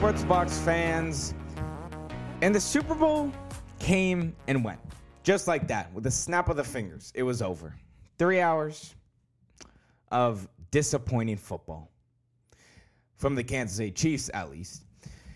Sports Box fans. And the Super Bowl came and went. Just like that, with a snap of the fingers, it was over. Three hours of disappointing football. From the Kansas City Chiefs, at least.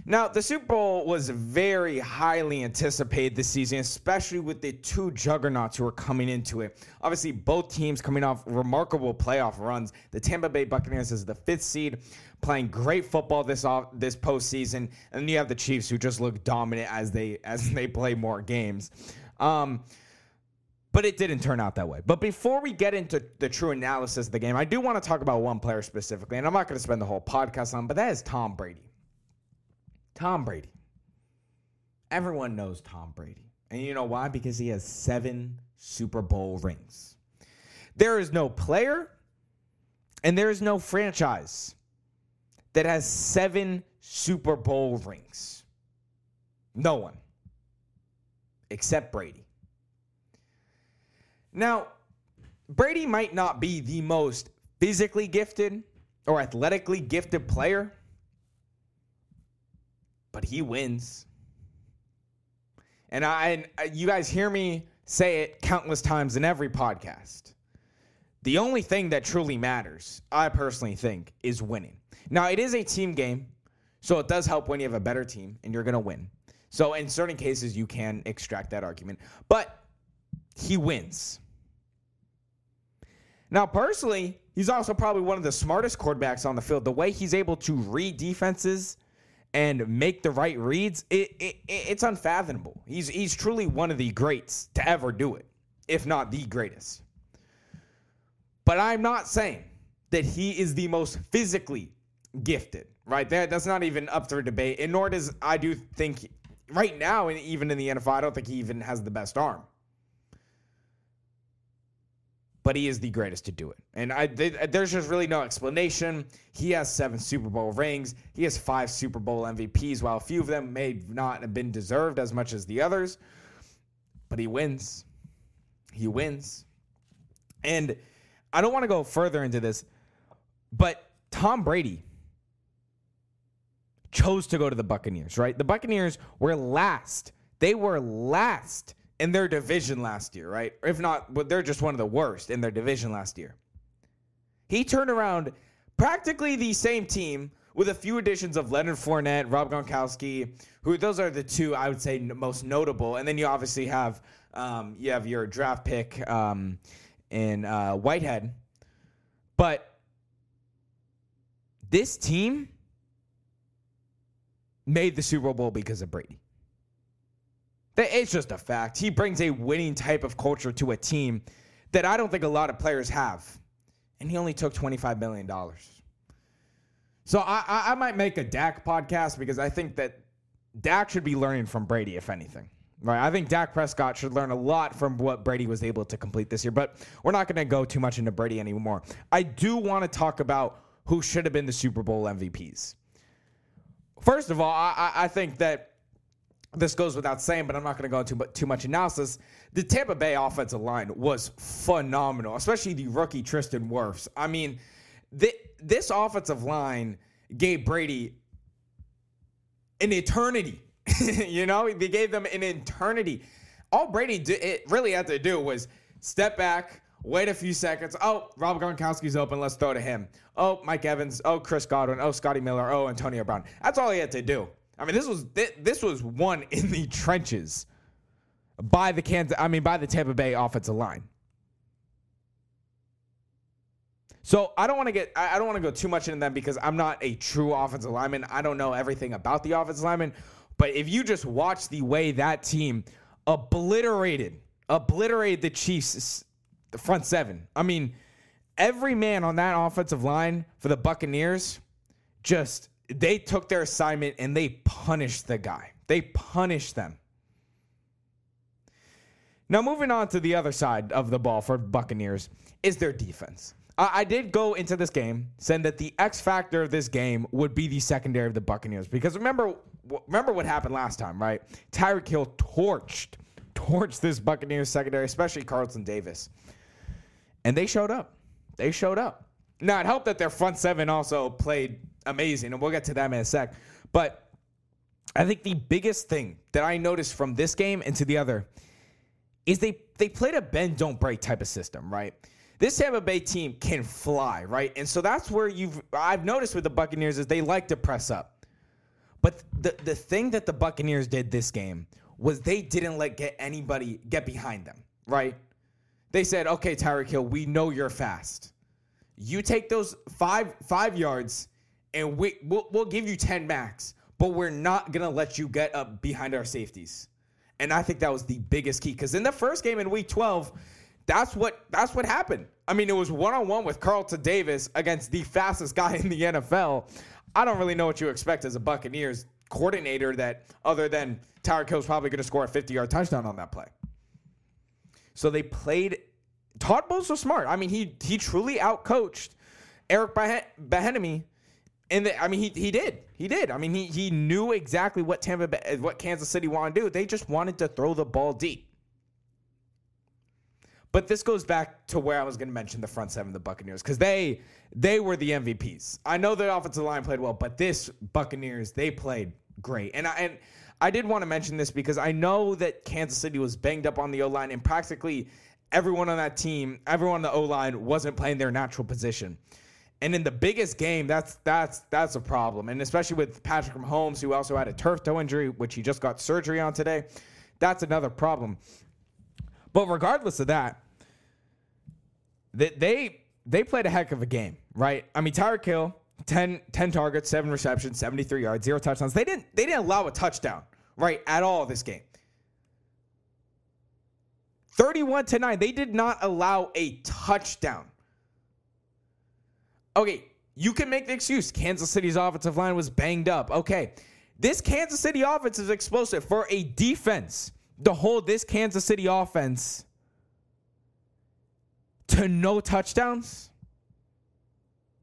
Now, the Super Bowl was very highly anticipated this season, especially with the two juggernauts who are coming into it. Obviously, both teams coming off remarkable playoff runs. The Tampa Bay Buccaneers is the fifth seed, playing great football this off this postseason, and then you have the Chiefs who just look dominant as they as they play more games. Um, but it didn't turn out that way. But before we get into the true analysis of the game, I do want to talk about one player specifically, and I'm not going to spend the whole podcast on, but that is Tom Brady. Tom Brady. Everyone knows Tom Brady. And you know why? Because he has seven Super Bowl rings. There is no player and there is no franchise that has seven Super Bowl rings. No one. Except Brady. Now, Brady might not be the most physically gifted or athletically gifted player but he wins. And I, and uh, you guys hear me say it countless times in every podcast. The only thing that truly matters, I personally think, is winning. Now, it is a team game, so it does help when you have a better team and you're going to win. So, in certain cases, you can extract that argument, but he wins. Now, personally, he's also probably one of the smartest quarterbacks on the field. The way he's able to read defenses and make the right reads, it, it, it's unfathomable. He's he's truly one of the greats to ever do it, if not the greatest. But I'm not saying that he is the most physically gifted, right? That that's not even up for debate, and nor does I do think right now, and even in the NFL, I don't think he even has the best arm but he is the greatest to do it. And I, there's just really no explanation. He has seven Super Bowl rings. He has five Super Bowl MVPs, while a few of them may not have been deserved as much as the others. But he wins. He wins. And I don't want to go further into this, but Tom Brady chose to go to the Buccaneers, right? The Buccaneers were last. They were last in their division last year, right? If not, but they're just one of the worst in their division last year. He turned around practically the same team with a few additions of Leonard Fournette, Rob Gronkowski, who those are the two I would say most notable. And then you obviously have um, you have your draft pick um, in uh, Whitehead, but this team made the Super Bowl because of Brady. It's just a fact. He brings a winning type of culture to a team that I don't think a lot of players have. And he only took $25 million. So I, I, might make a Dak podcast because I think that Dak should be learning from Brady, if anything. Right. I think Dak Prescott should learn a lot from what Brady was able to complete this year, but we're not going to go too much into Brady anymore. I do want to talk about who should have been the Super Bowl MVPs. First of all, I, I think that this goes without saying, but I'm not going to go into too much analysis. The Tampa Bay offensive line was phenomenal, especially the rookie Tristan Wirfs. I mean, th- this offensive line gave Brady an eternity. you know, they gave them an eternity. All Brady did, it really had to do was step back, wait a few seconds. Oh, Rob Gronkowski's open. Let's throw to him. Oh, Mike Evans. Oh, Chris Godwin. Oh, Scotty Miller. Oh, Antonio Brown. That's all he had to do. I mean, this was this was won in the trenches by the Kansas. I mean, by the Tampa Bay offensive line. So I don't want to get I don't want to go too much into them because I'm not a true offensive lineman. I don't know everything about the offensive lineman. But if you just watch the way that team obliterated, obliterated the Chiefs, the front seven. I mean, every man on that offensive line for the Buccaneers just they took their assignment and they punished the guy. They punished them. Now, moving on to the other side of the ball for Buccaneers is their defense. I, did go into this game saying that the X factor of this game would be the secondary of the Buccaneers because remember, remember what happened last time, right? Tyreek Hill torched, torched this Buccaneers secondary, especially Carlton Davis, and they showed up. They showed up. Now it helped that their front seven also played amazing, and we'll get to them in a sec. But I think the biggest thing that I noticed from this game into the other is they they played a bend don't break type of system, right? This Tampa Bay team can fly, right? And so that's where you've I've noticed with the Buccaneers is they like to press up. But the the thing that the Buccaneers did this game was they didn't let get anybody get behind them, right? They said, "Okay, Tyreek Hill, we know you're fast. You take those 5 5 yards and we we'll, we'll give you 10 max, but we're not going to let you get up behind our safeties." And I think that was the biggest key cuz in the first game in week 12, that's what that's what happened. I mean, it was one on one with Carlton Davis against the fastest guy in the NFL. I don't really know what you expect as a Buccaneers coordinator that other than Tyreek Hill's probably going to score a 50 yard touchdown on that play. So they played. Todd Bowles was smart. I mean, he he truly outcoached Eric Bieniemy. And I mean, he he did. He did. I mean, he he knew exactly what Tampa, what Kansas City wanted to do. They just wanted to throw the ball deep. But this goes back to where I was going to mention the front seven of the Buccaneers because they they were the MVPs. I know the offensive line played well, but this Buccaneers they played great. And I and I did want to mention this because I know that Kansas City was banged up on the O line, and practically everyone on that team, everyone on the O line wasn't playing their natural position. And in the biggest game, that's that's that's a problem. And especially with Patrick Mahomes, who also had a turf toe injury, which he just got surgery on today, that's another problem. But regardless of that, that they they played a heck of a game, right? I mean, Tyreek Hill, 10, 10 targets, seven receptions, 73 yards, zero touchdowns. They didn't they didn't allow a touchdown, right, at all this game. 31 to 9. They did not allow a touchdown. Okay, you can make the excuse Kansas City's offensive line was banged up. Okay. This Kansas City offense is explosive for a defense to hold this Kansas City offense to no touchdowns.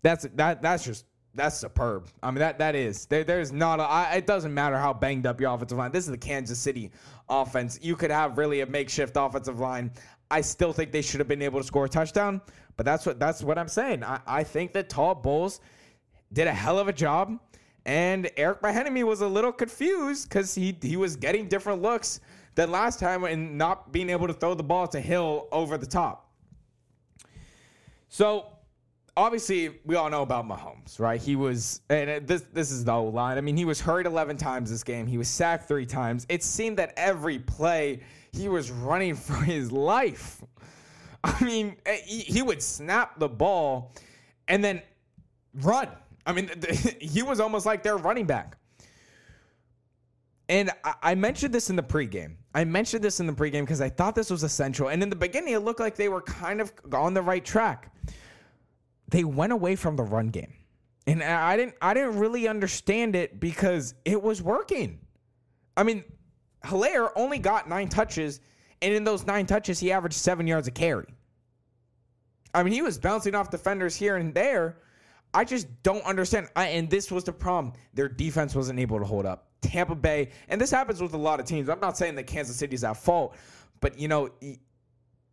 That's that. That's just that's superb. I mean that that is there, there's not a. I, it doesn't matter how banged up your offensive line. This is the Kansas City offense. You could have really a makeshift offensive line. I still think they should have been able to score a touchdown. But that's what that's what I'm saying. I, I think that Todd Bowles did a hell of a job, and Eric Bieniemy was a little confused because he he was getting different looks than last time and not being able to throw the ball to Hill over the top. So obviously we all know about Mahomes, right? He was, and this this is the whole line. I mean, he was hurt 11 times this game. He was sacked three times. It seemed that every play he was running for his life. I mean, eh, he, he would snap the ball and then run. I mean, he was almost like their running back. And I mentioned this in the pregame. I mentioned this in the pregame because I thought this was essential. And in the beginning, it looked like they were kind of on the right track. They went away from the run game. And I didn't I didn't really understand it because it was working. I mean, Helaire only got nine touches, and in those nine touches, he averaged seven yards a carry. I mean, he was bouncing off defenders here and there. I just don't understand. I, and this was the problem. Their defense wasn't able to hold up. Tampa Bay, and this happens with a lot of teams. I'm not saying that Kansas City's at fault, but you know,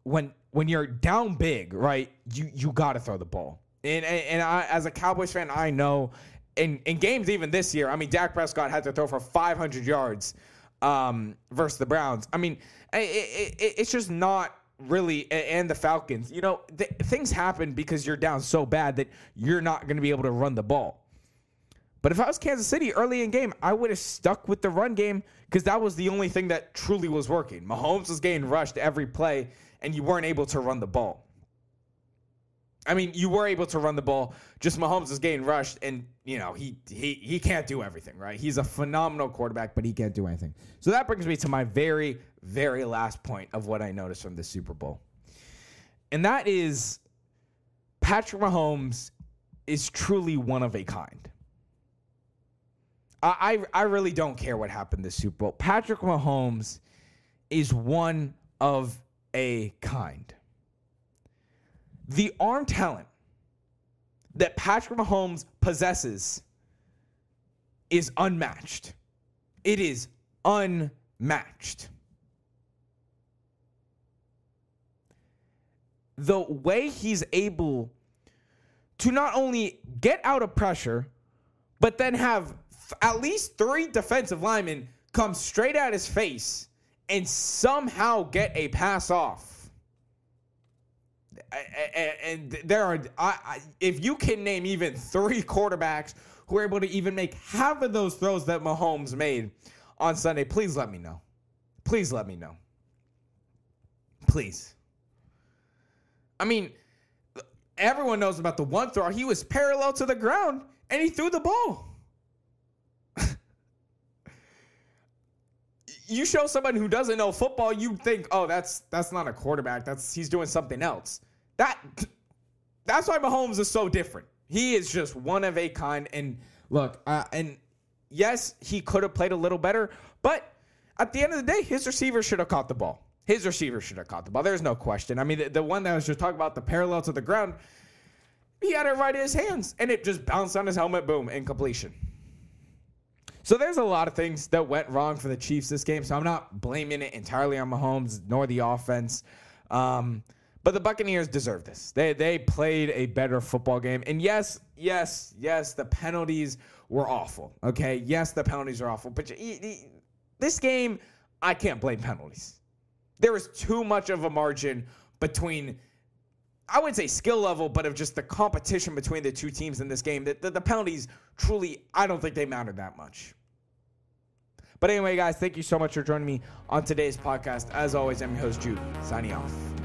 when when you're down big, right, you you got to throw the ball. And and, and I, as a Cowboys fan, I know in in games even this year. I mean, Dak Prescott had to throw for 500 yards um, versus the Browns. I mean, it, it, it's just not really and the Falcons. You know, th- things happen because you're down so bad that you're not going to be able to run the ball. But if I was Kansas City early in game, I would have stuck with the run game because that was the only thing that truly was working. Mahomes was getting rushed every play, and you weren't able to run the ball. I mean, you were able to run the ball. Just Mahomes is getting rushed, and you know he he he can't do everything, right? He's a phenomenal quarterback, but he can't do anything. So that brings me to my very very last point of what I noticed from the Super Bowl, and that is Patrick Mahomes is truly one of a kind. I, I, really don't care what happened this Super Bowl. Patrick Mahomes is one of a kind. The arm talent that Patrick Mahomes possesses is unmatched. It is unmatched. The way he's able to not only get out of pressure, but then have at least three defensive linemen come straight at his face and somehow get a pass off. And there are, if you can name even three quarterbacks who are able to even make half of those throws that Mahomes made on Sunday, please let me know. Please let me know. Please. I mean, everyone knows about the one throw. He was parallel to the ground and he threw the ball. you show someone who doesn't know football, you think, oh, that's that's not a quarterback. That's he's doing something else. That that's why Mahomes is so different. He is just one of a kind. And look, uh, and yes, he could have played a little better, but at the end of the day, his receiver should have caught the ball. His receiver should have caught the ball. There's no question. I mean, the, the one that I was just talking about, the parallel to the ground, he had it right in his hands, and it just bounced on his helmet. Boom, incompletion. So there's a lot of things that went wrong for the Chiefs this game. So I'm not blaming it entirely on Mahomes nor the offense. Um, but the Buccaneers deserve this. They they played a better football game. And yes, yes, yes, the penalties were awful. Okay, yes, the penalties are awful. But this game, I can't blame penalties. There was too much of a margin between I wouldn't say skill level, but of just the competition between the two teams in this game. The, the, the, penalties truly, I don't think they mattered that much. But anyway, guys, thank you so much for joining me on today's podcast. As always, I'm your host, Jude, signing off.